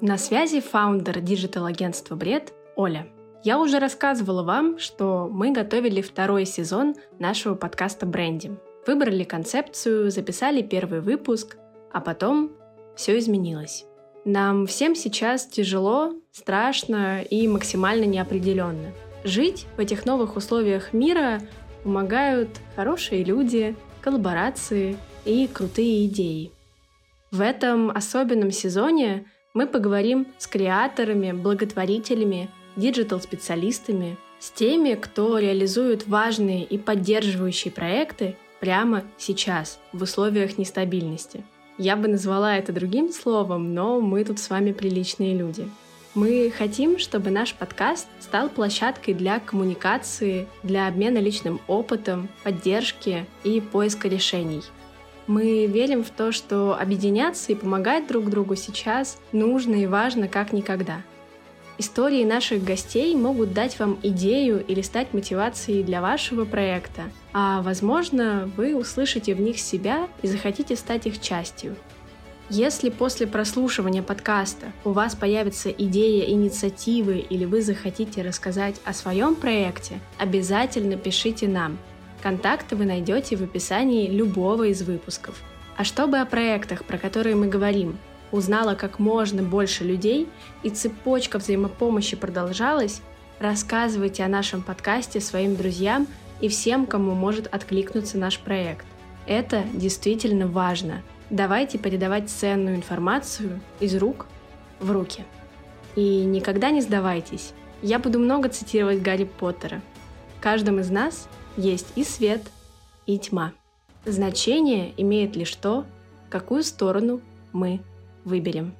На связи founder digital-агентства «Бред» Оля. Я уже рассказывала вам, что мы готовили второй сезон нашего подкаста «БРЕнДим». Выбрали концепцию, записали первый выпуск, а потом все изменилось. Нам всем сейчас тяжело, страшно и максимально неопределенно. Жить в этих новых условиях мира помогают хорошие люди, коллаборации и крутые идеи. В этом особенном сезоне мы поговорим с креаторами, благотворителями, digital-специалистами, с теми, кто реализует важные и поддерживающие проекты прямо сейчас, в условиях нестабильности. Я бы назвала это другим словом, но мы тут с вами приличные люди. Мы хотим, чтобы наш подкаст стал площадкой для коммуникации, для обмена личным опытом, поддержки и поиска решений – мы верим в то, что объединяться и помогать друг другу сейчас нужно и важно как никогда. Истории наших гостей могут дать вам идею или стать мотивацией для вашего проекта, а возможно, вы услышите в них себя и захотите стать их частью. Если после прослушивания подкаста у вас появится идея инициативы или вы захотите рассказать о своем проекте, обязательно пишите нам – Контакты вы найдете в описании любого из выпусков. А чтобы о проектах, про которые мы говорим, узнала как можно больше людей и цепочка взаимопомощи продолжалась, рассказывайте о нашем подкасте своим друзьям и всем, кому может откликнуться наш проект. Это действительно важно. Давайте передавать ценную информацию из рук в руки. И никогда не сдавайтесь. Я буду много цитировать Гарри Поттера. Каждым из нас есть и свет, и тьма. Значение имеет лишь то, какую сторону мы выберем.